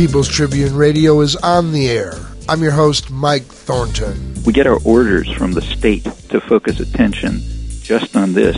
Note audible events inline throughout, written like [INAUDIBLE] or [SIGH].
People's Tribune Radio is on the air. I'm your host, Mike Thornton. We get our orders from the state to focus attention just on this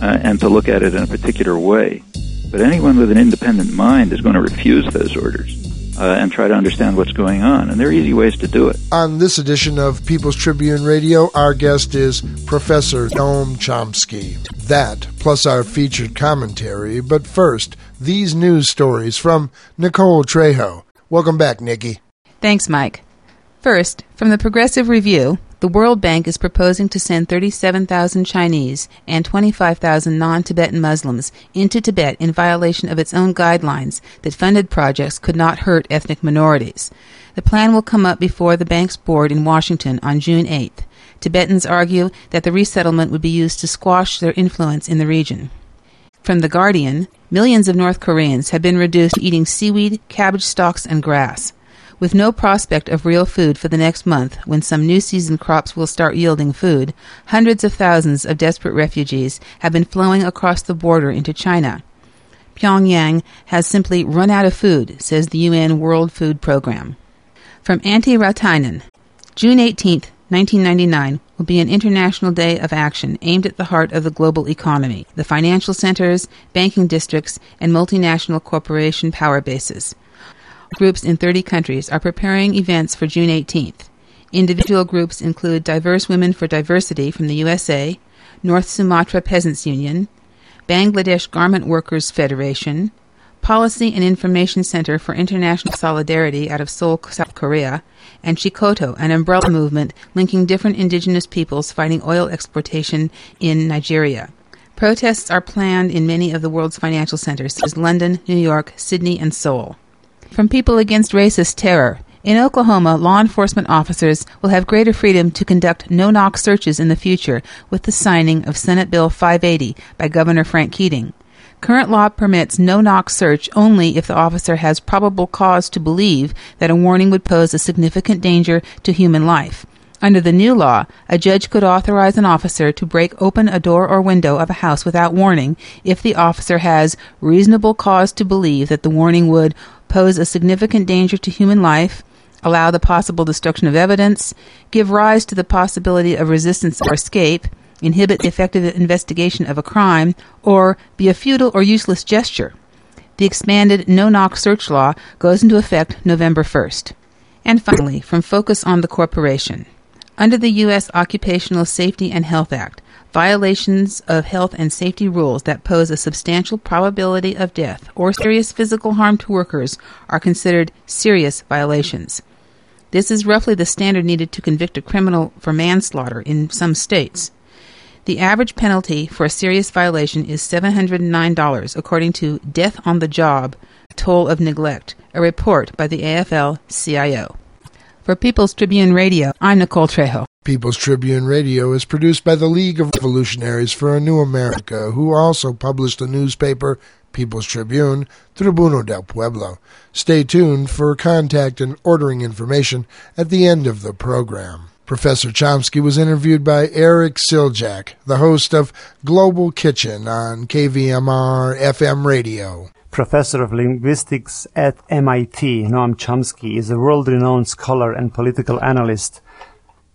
uh, and to look at it in a particular way. But anyone with an independent mind is going to refuse those orders. Uh, and try to understand what's going on. And there are easy ways to do it. On this edition of People's Tribune Radio, our guest is Professor Noam Chomsky. That, plus our featured commentary. But first, these news stories from Nicole Trejo. Welcome back, Nikki. Thanks, Mike. First, from the Progressive Review, the World Bank is proposing to send 37,000 Chinese and 25,000 non Tibetan Muslims into Tibet in violation of its own guidelines that funded projects could not hurt ethnic minorities. The plan will come up before the bank's board in Washington on June 8th. Tibetans argue that the resettlement would be used to squash their influence in the region. From The Guardian, millions of North Koreans have been reduced to eating seaweed, cabbage stalks, and grass. With no prospect of real food for the next month, when some new season crops will start yielding food, hundreds of thousands of desperate refugees have been flowing across the border into China. Pyongyang has simply run out of food, says the UN World Food Program. From Antti Rautiainen, June 18, 1999 will be an international day of action aimed at the heart of the global economy, the financial centers, banking districts, and multinational corporation power bases. Groups in 30 countries are preparing events for June 18th. Individual groups include Diverse Women for Diversity from the USA, North Sumatra Peasants Union, Bangladesh Garment Workers Federation, Policy and Information Center for International Solidarity out of Seoul, South Korea, and Chikoko, an umbrella movement linking different indigenous peoples fighting oil exploitation in Nigeria. Protests are planned in many of the world's financial centers, such as London, New York, Sydney, and Seoul from people against racist terror. In Oklahoma, law enforcement officers will have greater freedom to conduct no knock searches in the future with the signing of Senate Bill 580 by Governor Frank Keating. Current law permits no knock search only if the officer has probable cause to believe that a warning would pose a significant danger to human life. Under the new law, a judge could authorize an officer to break open a door or window of a house without warning if the officer has reasonable cause to believe that the warning would pose a significant danger to human life, allow the possible destruction of evidence, give rise to the possibility of resistance or escape, inhibit the effective investigation of a crime, or be a futile or useless gesture. The expanded no knock search law goes into effect November 1st. And finally, from Focus on the Corporation. Under the U.S. Occupational Safety and Health Act, violations of health and safety rules that pose a substantial probability of death or serious physical harm to workers are considered serious violations. This is roughly the standard needed to convict a criminal for manslaughter in some states. The average penalty for a serious violation is $709, according to Death on the Job Toll of Neglect, a report by the AFL CIO. For People's Tribune Radio, I'm Nicole Trejo. People's Tribune Radio is produced by the League of Revolutionaries for a New America, who also published the newspaper People's Tribune, Tribuno del Pueblo. Stay tuned for contact and ordering information at the end of the program. Professor Chomsky was interviewed by Eric Siljak, the host of Global Kitchen on KVMR FM radio. Professor of Linguistics at MIT, Noam Chomsky is a world-renowned scholar and political analyst.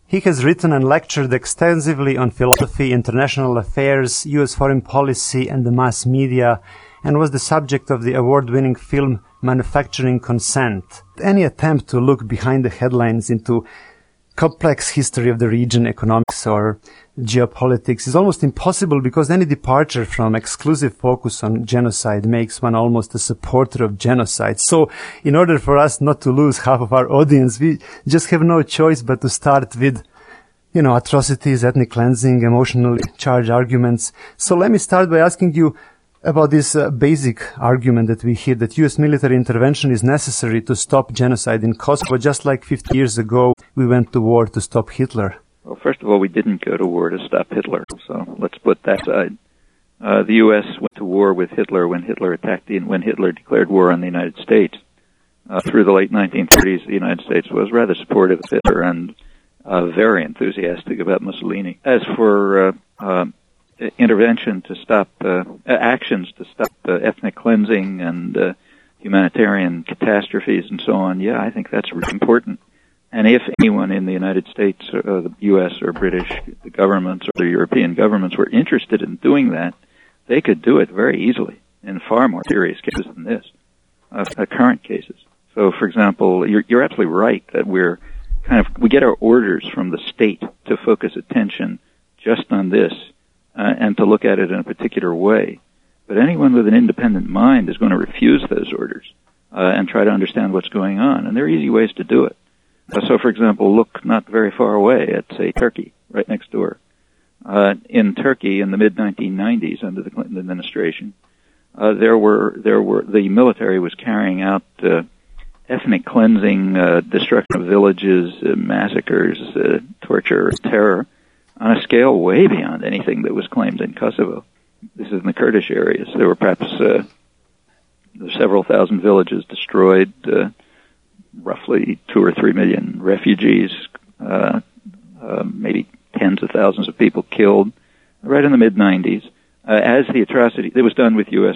He has written and lectured extensively on philosophy, international affairs, U.S. foreign policy, and the mass media, and was the subject of the award-winning film Manufacturing Consent. Any attempt to look behind the headlines into complex history of the region, economics or geopolitics is almost impossible because any departure from exclusive focus on genocide makes one almost a supporter of genocide. So in order for us not to lose half of our audience, we just have no choice but to start with you know, atrocities, ethnic cleansing, emotionally charged arguments. So let me start by asking you about this uh, basic argument that we hear that U.S. military intervention is necessary to stop genocide in Kosovo, just like 50 years ago we went to war to stop Hitler. Well, first of all, we didn't go to war to stop Hitler, so let's put that aside. Uh, the U.S. went to war with Hitler when Hitler attacked the, when Hitler declared war on the United States. Uh, through the late 1930s, the United States was rather supportive of Hitler and uh, very enthusiastic about Mussolini. As for uh, uh, intervention to stop uh, actions to stop uh, ethnic cleansing and uh, humanitarian catastrophes and so on, yeah, I think that's important. And if anyone in the United States, or the U.S. or British governments or the European governments were interested in doing that, they could do it very easily in far more serious cases than this, uh, current cases. So, for example, you're, you're absolutely right that we're kind of we get our orders from the state to focus attention just on this uh, and to look at it in a particular way. But anyone with an independent mind is going to refuse those orders uh, and try to understand what's going on. And there are easy ways to do it. Uh, so, for example, look not very far away at, say, Turkey, right next door. Uh, in Turkey, in the mid 1990s, under the Clinton administration, uh, there were there were the military was carrying out ethnic cleansing, uh, destruction of villages, uh, massacres, uh, torture, terror, on a scale way beyond anything that was claimed in Kosovo. This is in the Kurdish areas. There were perhaps uh, several thousand villages destroyed, uh, roughly two or three million refugees, uh, uh, maybe tens of thousands of people killed, right in the mid 90s. Uh, as the atrocity, it was done with U.S.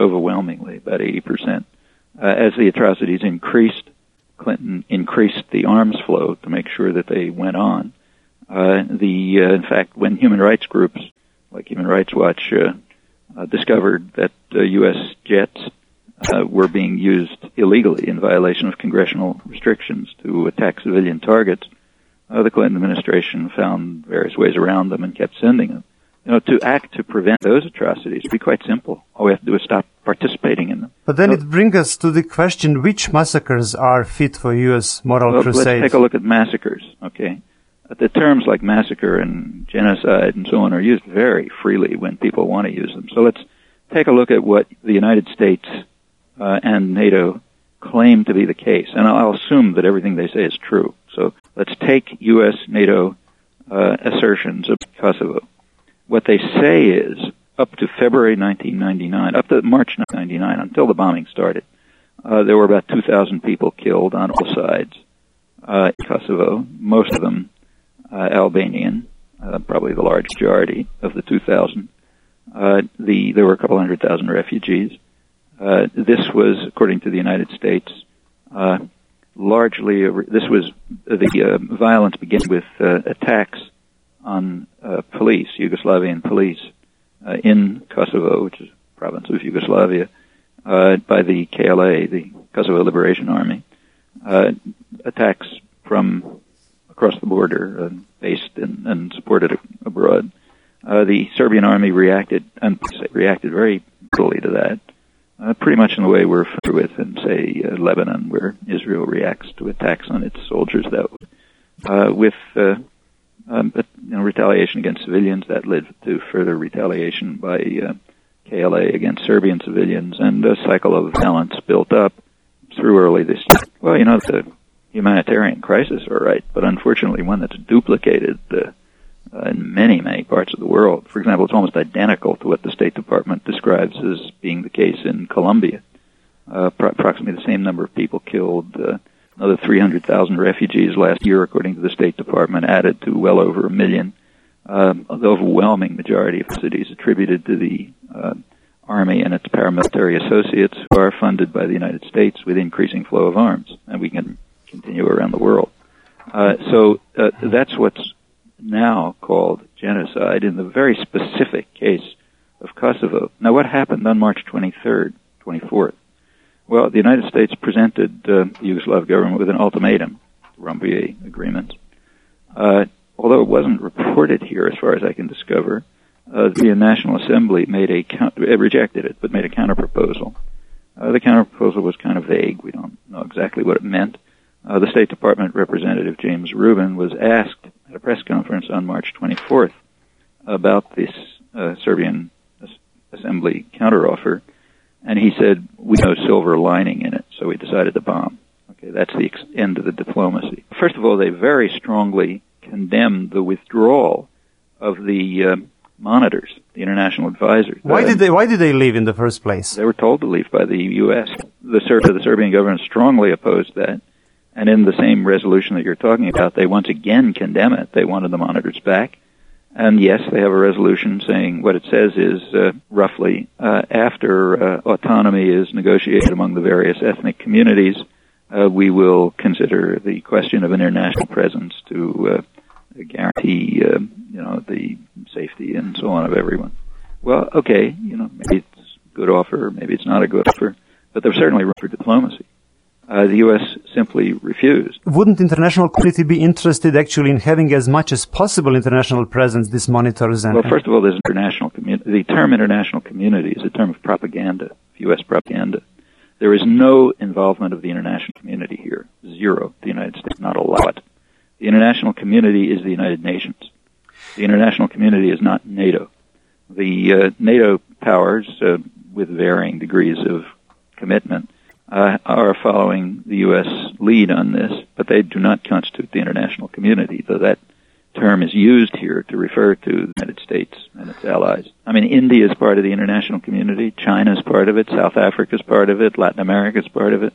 overwhelmingly, about 80 percent. Uh, as the atrocities increased, Clinton increased the arms flow to make sure that they went on. Uh, the uh, in fact, when human rights groups like Human Rights Watch uh, uh, discovered that U.S. Uh, jets uh, were being used illegally in violation of congressional restrictions to attack civilian targets, uh, the Clinton administration found various ways around them and kept sending them. You know, to act to prevent those atrocities would be quite simple. All we have to do is stop participating in them. But then so, it brings us to the question: which massacres are fit for U.S. moral well, crusade? Let's take a look at massacres. Okay, the terms like massacre and genocide and so on are used very freely when people want to use them. So let's take a look at what the United States uh, and NATO claim to be the case, and I'll assume that everything they say is true. So let's take U.S. NATO uh, assertions of Kosovo. What they say is up to February 1999, up to March 1999, until the bombing started, uh, there were about 2,000 people killed on all sides uh, in Kosovo. Most of them uh, Albanian, uh, probably the large majority of the 2,000. Uh, the there were a couple hundred thousand refugees. Uh, this was, according to the United States, uh, largely a, this was the uh, violence began with uh, attacks on uh, police, Yugoslavian police, uh, in Kosovo, which is a province of Yugoslavia, uh, by the KLA, the Kosovo Liberation Army. Uh, attacks from across the border, uh, based in, and supported abroad. Uh, the Serbian army reacted and reacted very brutally to that, uh, pretty much in the way we're familiar with in, say, uh, Lebanon, where Israel reacts to attacks on its soldiers. That uh, with uh, um, but, you know, retaliation against civilians that led to further retaliation by KLA against Serbian civilians, and a cycle of violence built up through early this year. Well, you know, the humanitarian crisis, all right, but unfortunately one that's duplicated uh, in many, many parts of the world. For example, it's almost identical to what the State Department describes as being the case in Colombia. Uh, pro- approximately the same number of people killed, uh, another 300,000 refugees last year, according to the State Department, added to well over a million. Um, the overwhelming majority of the cities attributed to the uh, Army and its paramilitary associates who are funded by the United States with increasing flow of arms. And we can continue around the world. Uh, so uh, that's what's now called genocide in the very specific case of Kosovo. Now, what happened on March 23rd, 24th? Well, the United States presented uh, the Yugoslav government with an ultimatum, the Rambouillet Agreement. Uh, although it wasn't reported here, as far as I can discover, uh, the National Assembly made a count- rejected it, but made a counterproposal. Uh, the counterproposal was kind of vague. We don't know exactly what it meant. Uh, the State Department representative James Rubin was asked at a press conference on March 24th about this uh, Serbian Assembly counteroffer, and he said, "We know silver lining in it, so we decided to bomb." Okay, that's the ex- end of the diplomacy. First of all, they very strongly condemned the withdrawal of the uh, monitors, the international advisors. Why Uh, did they Why did they leave in the first place? they were told to leave by the U.S. The, Ser- the Serbian government strongly opposed that. And in the same resolution that you're talking about, they once again condemn it. They wanted the monitors back. And yes, they have a resolution saying what it says is uh, roughly uh, after uh, autonomy is negotiated among the various ethnic communities, uh, we will consider the question of international presence to uh, guarantee, uh, you know, the safety and so on of everyone. Well, okay, you know, maybe it's a good offer, maybe it's not a good offer, but there's certainly room for diplomacy. Uh, the U.S. simply refused. Wouldn't international community be interested actually in having as much as possible international presence, these monitors and Well, first of all, there's international community. The term international community is a term of propaganda, U.S. propaganda. There is no involvement of the international community here. Zero. The United States, not a lot. The international community is the United Nations. The international community is not NATO. The uh, NATO powers, uh, with varying degrees of commitment, uh, are following the U.S. lead on this, but they do not constitute the international community, though that term is used here to refer to the United States and its allies. I mean, India is part of the international community, China is part of it, South Africa is part of it, Latin America is part of it.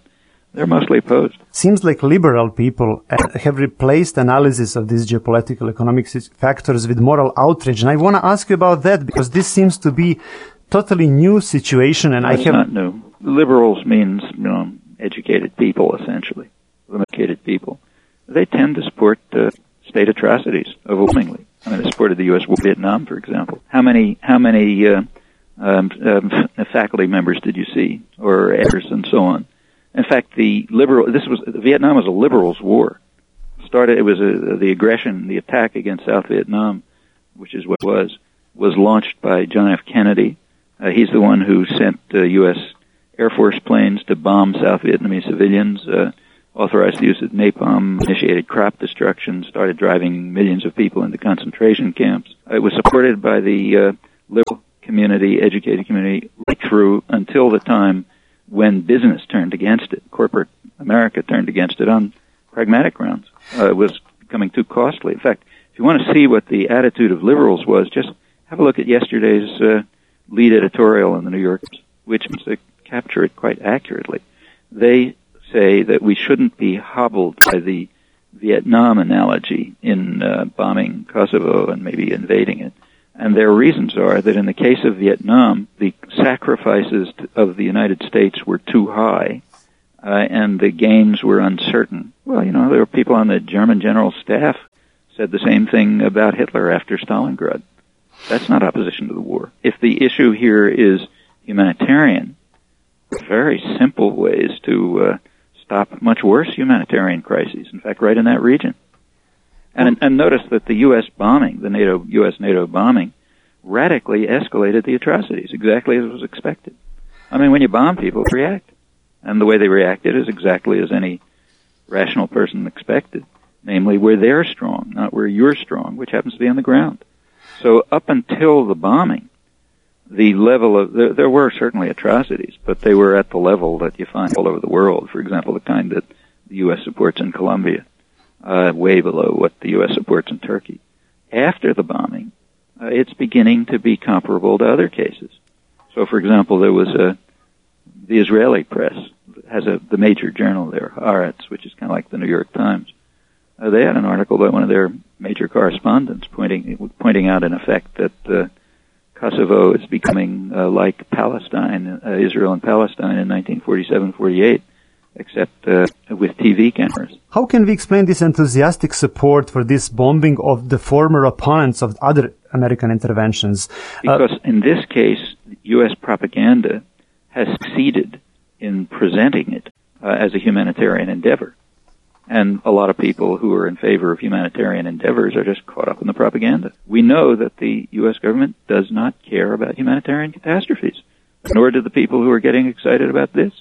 They're mostly opposed. Seems like liberal people have replaced analysis of these geopolitical economic factors with moral outrage, and I want to ask you about that because this seems to be totally new situation, and I It's have not new. Liberals means, you know, educated people, essentially. Educated people. They tend to support uh, state atrocities overwhelmingly. I mean, they supported the U.S. war Vietnam, for example. How many, how many uh, um, um, [LAUGHS] faculty members did you see, or editors, and so on? In fact, the liberal. This was Vietnam was a liberals' war. Started. It was a, the aggression, the attack against South Vietnam, which is what it was, was launched by John F. Kennedy. Uh, he's the one who sent uh, U.S. Air Force planes to bomb South Vietnamese civilians, uh, authorized the use of napalm, initiated crop destruction, started driving millions of people into concentration camps. It was supported by the uh, liberal community, educated community, right through until the time when business turned against it. Corporate America turned against it on pragmatic grounds. Uh, it was becoming too costly. In fact, if you want to see what the attitude of liberals was, just have a look at yesterday's uh, lead editorial in the New Yorker, which they capture it quite accurately. They say that we shouldn't be hobbled by the Vietnam analogy in uh, bombing Kosovo and maybe invading it. And their reasons are that in the case of Vietnam, the sacrifices of the United States were too high, uh, and the gains were uncertain. Well, you know, there were people on the German general staff said the same thing about Hitler after Stalingrad. That's not opposition to the war. If the issue here is humanitarian, very simple ways to uh, stop much worse humanitarian crises. In fact, right in that region. And, and notice that the U.S. bombing, the NATO, U.S. NATO bombing, radically escalated the atrocities, exactly as was expected. I mean, when you bomb, people react. And the way they reacted is exactly as any rational person expected. Namely, where they're strong, not where you're strong, which happens to be on the ground. So up until the bombing, the level of, there, there were certainly atrocities, but they were at the level that you find all over the world. For example, the kind that the U.S. supports in Colombia uh, way below what the U.S. supports in Turkey. After the bombing, uh, it's beginning to be comparable to other cases. So, for example, there was a the Israeli press has a the major journal there, Haaretz, which is kind of like the New York Times. Uh, they had an article by one of their major correspondents pointing pointing out, in effect, that uh, Kosovo is becoming uh, like Palestine, uh, Israel and Palestine in 1947-48 except uh, with TV cameras. How can we explain this enthusiastic support for this bombing of the former opponents of other American interventions? Because uh, in this case, U.S. propaganda has succeeded in presenting it uh, as a humanitarian endeavor. And a lot of people who are in favor of humanitarian endeavors are just caught up in the propaganda. We know that the U.S. government does not care about humanitarian catastrophes, nor do the people who are getting excited about this.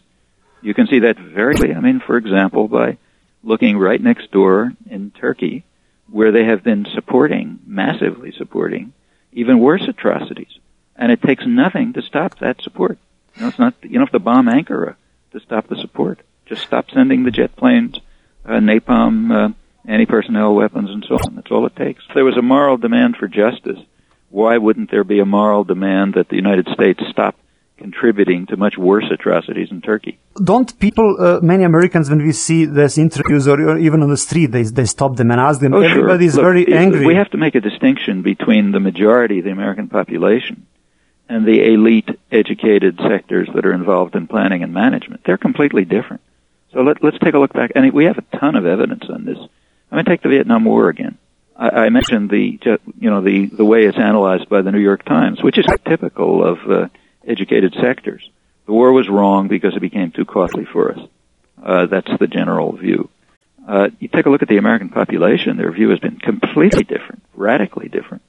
You can see that very clearly. I mean, for example, by looking right next door in Turkey, where they have been supporting, massively supporting, even worse atrocities. And it takes nothing to stop that support. You know, it's not, you don't have to bomb Ankara to stop the support. Just stop sending the jet planes, napalm, uh, anti-personnel weapons, and so on. That's all it takes. There was a moral demand for justice why wouldn't there be a moral demand that the United States stop contributing to much worse atrocities in Turkey? Don't people, uh, many Americans, when we see these interviews or, or, even on the street, they, they stop them and ask them, oh, everybody's sure. very angry. We have to make a distinction between the majority of the American population and the elite educated sectors that are involved in planning and management. They're completely different. So let, us take a look back. And we have a ton of evidence on this. I'm going to take the Vietnam War again. I, I mentioned the, you know, the, the way it's analyzed by the New York Times, which is typical of uh, educated sectors. The war was wrong because it became too costly for us. Uh, that's the general view. Uh, you take a look at the American population; their view has been completely different, radically different.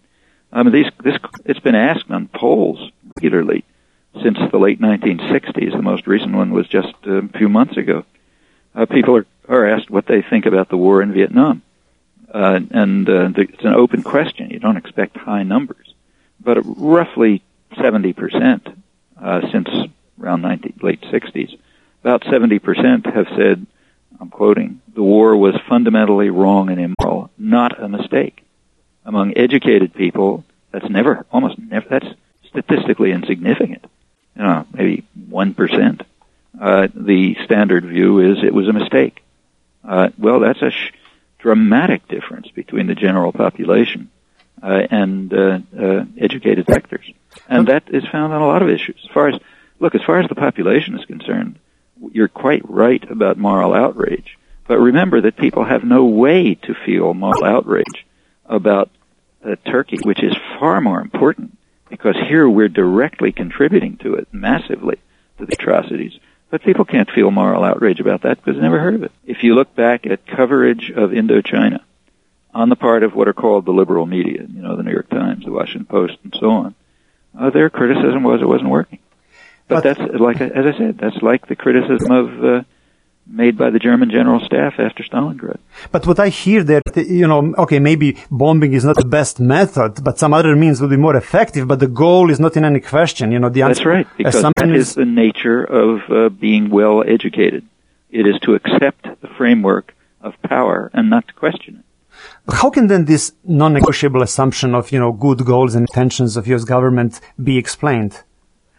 I mean, these, this, it's been asked on polls regularly since the late 1960s. The most recent one was just a few months ago. Uh, people are, are asked what they think about the war in Vietnam. Uh, and uh, the, it's an open question. You don't expect high numbers. But roughly 70% uh, since around 19, late 60s, about 70% have said, I'm quoting, the war was fundamentally wrong and immoral, not a mistake among educated people, that's never, almost never, that's statistically insignificant. You know, maybe 1%. Uh, the standard view is it was a mistake. Uh, well, that's a sh- dramatic difference between the general population uh, and uh, uh, educated sectors, and that is found on a lot of issues. As far as look, as far as the population is concerned, you're quite right about moral outrage. But remember that people have no way to feel moral outrage about uh, Turkey, which is far more important because here we're directly contributing to it massively to the atrocities. But people can't feel moral outrage about that because they never heard of it. If you look back at coverage of Indochina on the part of what are called the liberal media, you know, the New York Times, the Washington Post, and so on, uh, their criticism was it wasn't working. But, but that's like, as I said, that's like the criticism of uh, made by the German general staff after Stalingrad. But what I hear that, you know, okay, maybe bombing is not the best method, but some other means will be more effective, but the goal is not in any question, you know, the answer. That's right, because that is the nature of uh, being well educated. It is to accept the framework of power and not to question it. How can then this non-negotiable assumption of, you know, good goals and intentions of U.S. government be explained?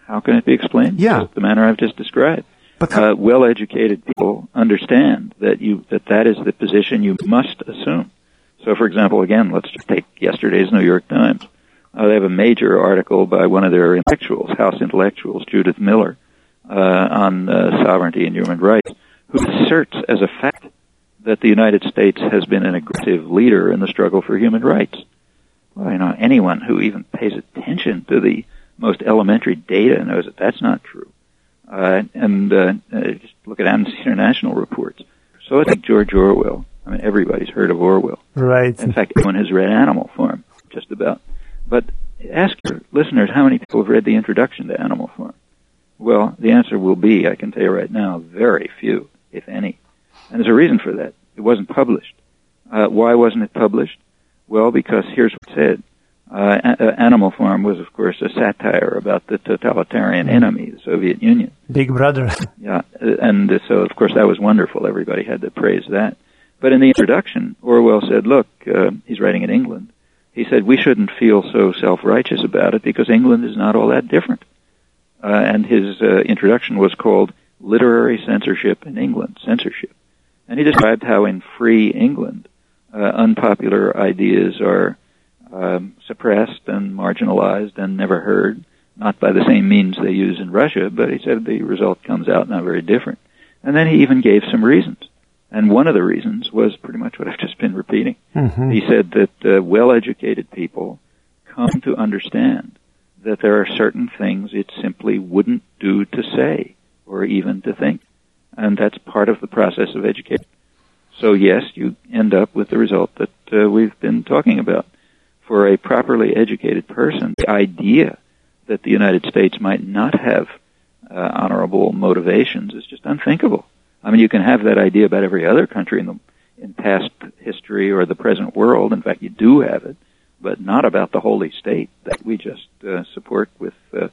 How can it be explained? Yeah. Just the manner I've just described. Uh, well-educated people understand that you that that is the position you must assume. So, for example, again, let's just take yesterday's New York Times. Uh, they have a major article by one of their intellectuals, House intellectuals, Judith Miller, uh, on uh, sovereignty and human rights, who asserts as a fact that the United States has been an aggressive leader in the struggle for human rights. Well, you know, anyone who even pays attention to the most elementary data knows that that's not true. Uh, and uh, uh, just look at Amnesty International reports. So I think George Orwell. I mean, everybody's heard of Orwell. Right. In fact, everyone has read Animal Farm, just about. But ask your listeners how many people have read the introduction to Animal Farm. Well, the answer will be, I can tell you right now, very few, if any. And there's a reason for that. It wasn't published. Uh, why wasn't it published? Well, because here's what it said. Uh, Animal Farm was, of course, a satire about the totalitarian mm. enemy, the Soviet Union. Big Brother. [LAUGHS] yeah, and so, of course, that was wonderful. Everybody had to praise that. But in the introduction, Orwell said, look, uh, he's writing in England. He said, we shouldn't feel so self-righteous about it because England is not all that different. Uh, and his uh, introduction was called Literary Censorship in England, Censorship. And he described how in free England, uh, unpopular ideas are um, suppressed and marginalized and never heard, not by the same means they use in Russia, but he said the result comes out not very different. And then he even gave some reasons. And one of the reasons was pretty much what I've [LAUGHS] just been repeating. Mm-hmm. He said that uh, well-educated people come to understand that there are certain things it simply wouldn't do to say or even to think. And that's part of the process of education. So yes, you end up with the result that uh, we've been talking about for a properly educated person, the idea that the United States might not have uh, honorable motivations is just unthinkable. I mean, you can have that idea about every other country in the in past history or the present world. In fact, you do have it, but not about the holy state that we just uh, support with uh,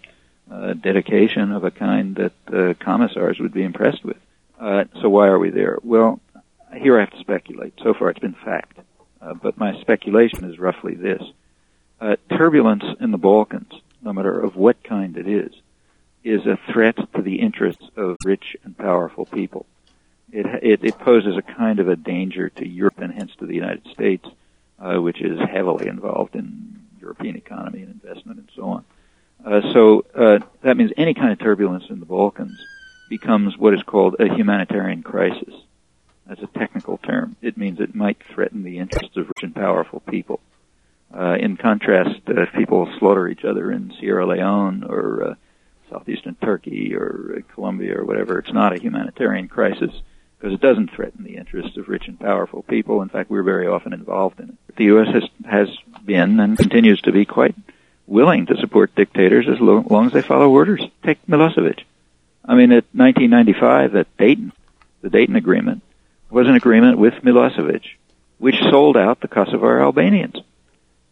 uh, dedication of a kind that uh, commissars would be impressed with. Uh, so why are we there? Well, here I have to speculate. So far, it's been fact. Uh, but my speculation is roughly this. uh, turbulence in the Balkans, no matter of what kind it is, is a threat to the interests of rich and powerful people. It, it, it poses a kind of a danger to Europe and hence to the United States, uh, which is heavily involved in European economy and investment and so on. Uh, so uh, that means any kind of turbulence in the Balkans becomes what is called a humanitarian crisis. Term. It means it might threaten the interests of rich and powerful people. Uh, in contrast, uh, if people slaughter each other in Sierra Leone or uh, southeastern Turkey or uh, Colombia or whatever, it's not a humanitarian crisis because it doesn't threaten the interests of rich and powerful people. In fact, we're very often involved in it. The U.S. has, has been and continues to be quite willing to support dictators as lo- long as they follow orders. Take Milosevic. I mean, at 1995, at Dayton, the Dayton Agreement was an agreement with Milosevic, which sold out the Kosovar Albanians.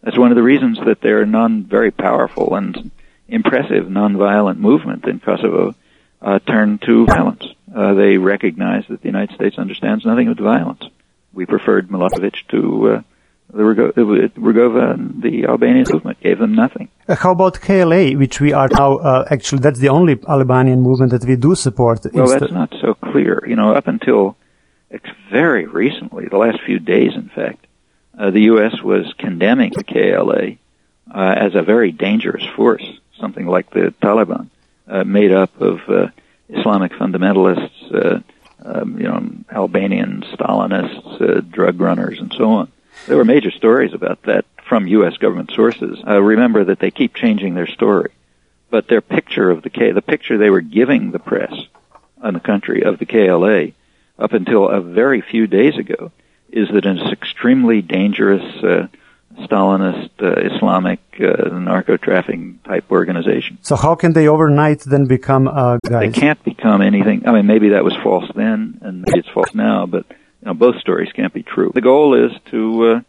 That's one of the reasons that their non very powerful and impressive nonviolent movement in Kosovo uh, turned to violence. Uh, they recognized that the United States understands nothing but violence. We preferred Milosevic to uh, the Rugova and the Albanian movement gave them nothing. Uh, how about KLA, which we are now uh, actually that's the only Albanian movement that we do support? Well, that's not so clear. You know, up until very recently, the last few days, in fact, uh, the U.S. was condemning the KLA uh, as a very dangerous force, something like the Taliban, uh, made up of uh, Islamic fundamentalists, um, you know, Albanian Stalinists, drug runners, and so on. There were major stories about that from U.S. government sources. Uh, remember that they keep changing their story, but their picture of the K, the picture they were giving the press on the country of the KLA, up until a very few days ago, is that it's an extremely dangerous uh, Stalinist uh, Islamic uh, narco trafficking type organization. So how can they overnight then become uh, guys? They can't become anything. I mean, maybe that was false then, and maybe it's false now, but you know, both stories can't be true. The goal is to uh,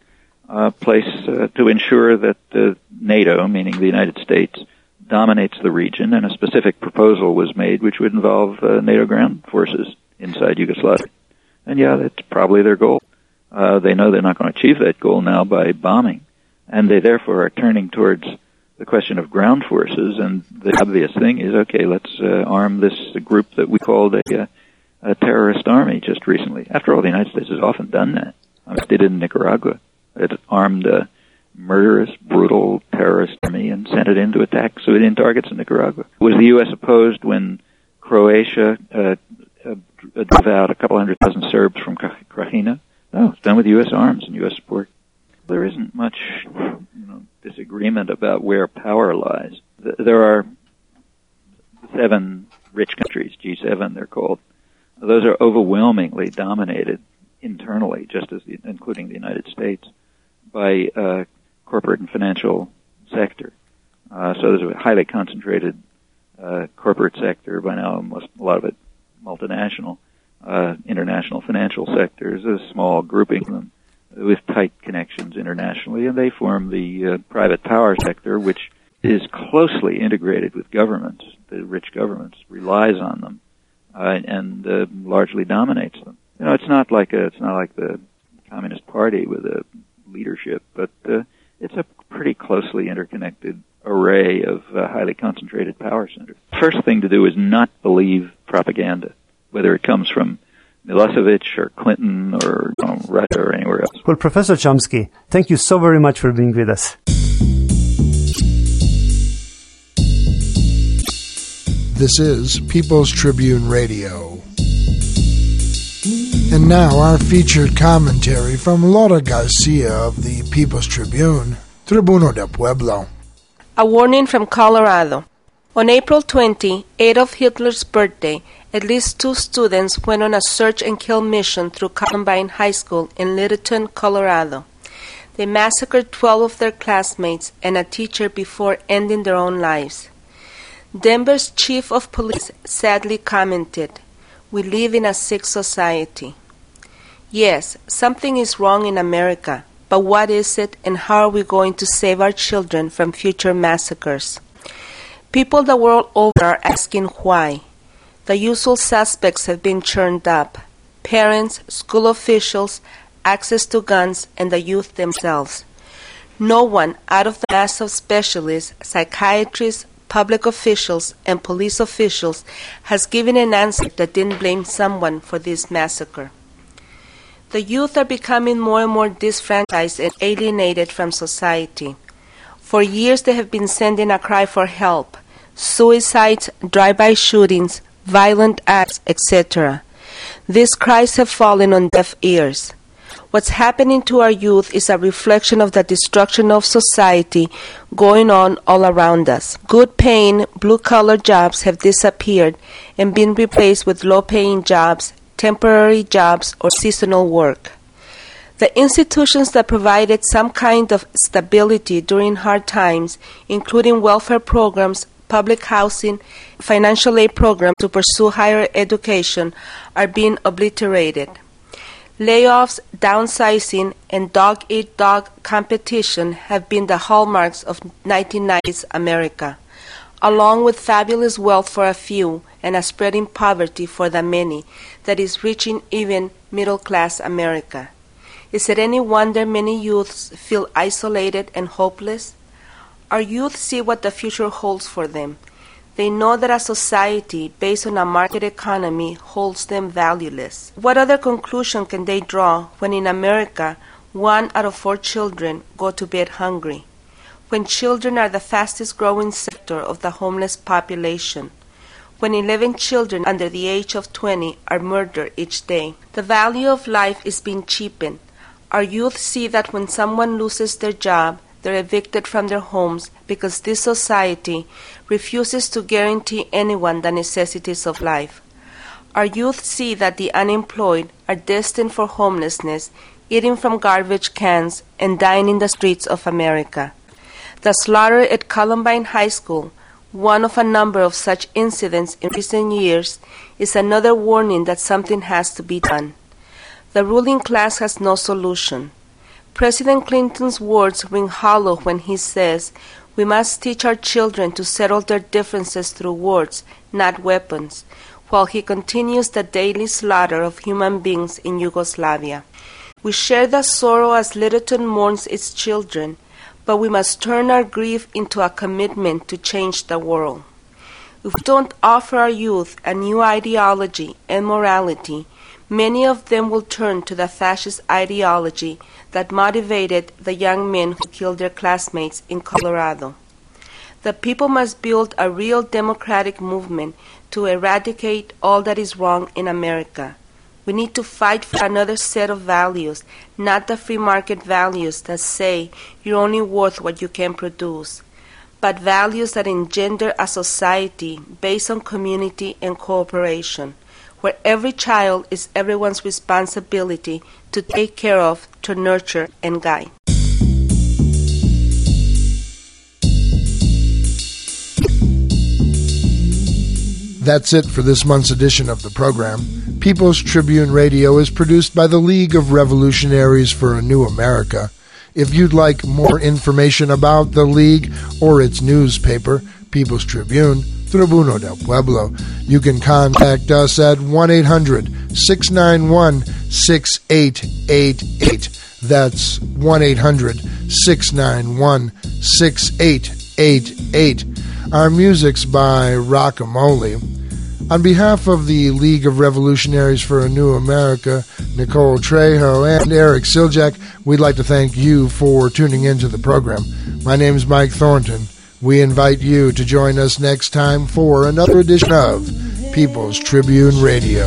uh, place uh, to ensure that uh, NATO, meaning the United States, dominates the region, and a specific proposal was made which would involve uh, NATO ground forces inside Yugoslavia. And yeah, that's probably their goal. Uh, they know they're not going to achieve that goal now by bombing, and they therefore are turning towards the question of ground forces. And the obvious thing is, okay, let's uh, arm this group that we called a uh, a terrorist army just recently. After all, the United States has often done that. I mean, it did in Nicaragua. It armed a murderous, brutal terrorist army and sent it in to attack civilian targets in Nicaragua. Was the U.S. opposed when Croatia uh, drove out a couple hundred thousand Serbs from Krajina? No, it's done with U.S. arms and U.S. support. There isn't much you know, disagreement about where power lies. There are seven rich countries, G7 they're called, those are overwhelmingly dominated internally, just as the, including the United States, by uh, corporate and financial sector. Uh, so there's a highly concentrated uh, corporate sector by now, most, a lot of it multinational. Uh, international financial sector is a small grouping of them with tight connections internationally, and they form the uh, private power sector, which is closely integrated with governments. The rich governments relies on them uh, and uh, largely dominates them. You know, it's not like a, it's not like the Communist Party with a leadership, but uh, it's a pretty closely interconnected array of uh, highly concentrated power centers. First thing to do is not believe propaganda, whether it comes from Milosevic or Clinton or you know, Russia or anywhere else. Well, Professor Chomsky, thank you so very much for being with us. This is People's Tribune Radio. And now our featured commentary from Laura Garcia of the People's Tribune, Tribuno del Pueblo. A warning from Colorado. On April 20, Adolf Hitler's birthday, at least two students went on a search and kill mission through Columbine High School in Littleton, Colorado. They massacred 12 of their classmates and a teacher before ending their own lives. Denver's chief of police sadly commented, We live in a sick society. Yes, something is wrong in America, but what is it and how are we going to save our children from future massacres? People the world over are asking why. The usual suspects have been churned up parents, school officials, access to guns, and the youth themselves. No one out of the mass of specialists, psychiatrists, public officials, and police officials has given an answer that didn't blame someone for this massacre. The youth are becoming more and more disfranchised and alienated from society. For years, they have been sending a cry for help suicides, drive by shootings, violent acts, etc. These cries have fallen on deaf ears. What's happening to our youth is a reflection of the destruction of society going on all around us. Good paying, blue collar jobs have disappeared and been replaced with low paying jobs, temporary jobs, or seasonal work. The institutions that provided some kind of stability during hard times, including welfare programs, public housing, financial aid programs to pursue higher education, are being obliterated. Layoffs, downsizing, and dog eat dog competition have been the hallmarks of 1990s America, along with fabulous wealth for a few and a spreading poverty for the many that is reaching even middle class America. Is it any wonder many youths feel isolated and hopeless? Our youth see what the future holds for them they know that a society based on a market economy holds them valueless. What other conclusion can they draw when in America one out of four children go to bed hungry? When children are the fastest growing sector of the homeless population? When 11 children under the age of 20 are murdered each day? The value of life is being cheapened. Our youth see that when someone loses their job, they're evicted from their homes because this society refuses to guarantee anyone the necessities of life. Our youth see that the unemployed are destined for homelessness, eating from garbage cans, and dying in the streets of America. The slaughter at Columbine High School, one of a number of such incidents in recent years, is another warning that something has to be done. The ruling class has no solution. President Clinton's words ring hollow when he says, We must teach our children to settle their differences through words, not weapons, while he continues the daily slaughter of human beings in Yugoslavia. We share the sorrow as Littleton mourns its children, but we must turn our grief into a commitment to change the world. If we don't offer our youth a new ideology and morality, many of them will turn to the fascist ideology that motivated the young men who killed their classmates in Colorado. The people must build a real democratic movement to eradicate all that is wrong in America. We need to fight for another set of values, not the free market values that say you're only worth what you can produce, but values that engender a society based on community and cooperation where every child is everyone's responsibility to take care of, to nurture, and guide. That's it for this month's edition of the program. People's Tribune Radio is produced by the League of Revolutionaries for a New America. If you'd like more information about the League or its newspaper, People's Tribune, Tribuno del Pueblo. You can contact us at 1 800 691 6888. That's 1 800 691 6888. Our music's by Rockamole. On behalf of the League of Revolutionaries for a New America, Nicole Trejo, and Eric Siljak, we'd like to thank you for tuning into the program. My name is Mike Thornton. We invite you to join us next time for another edition of People's Tribune Radio.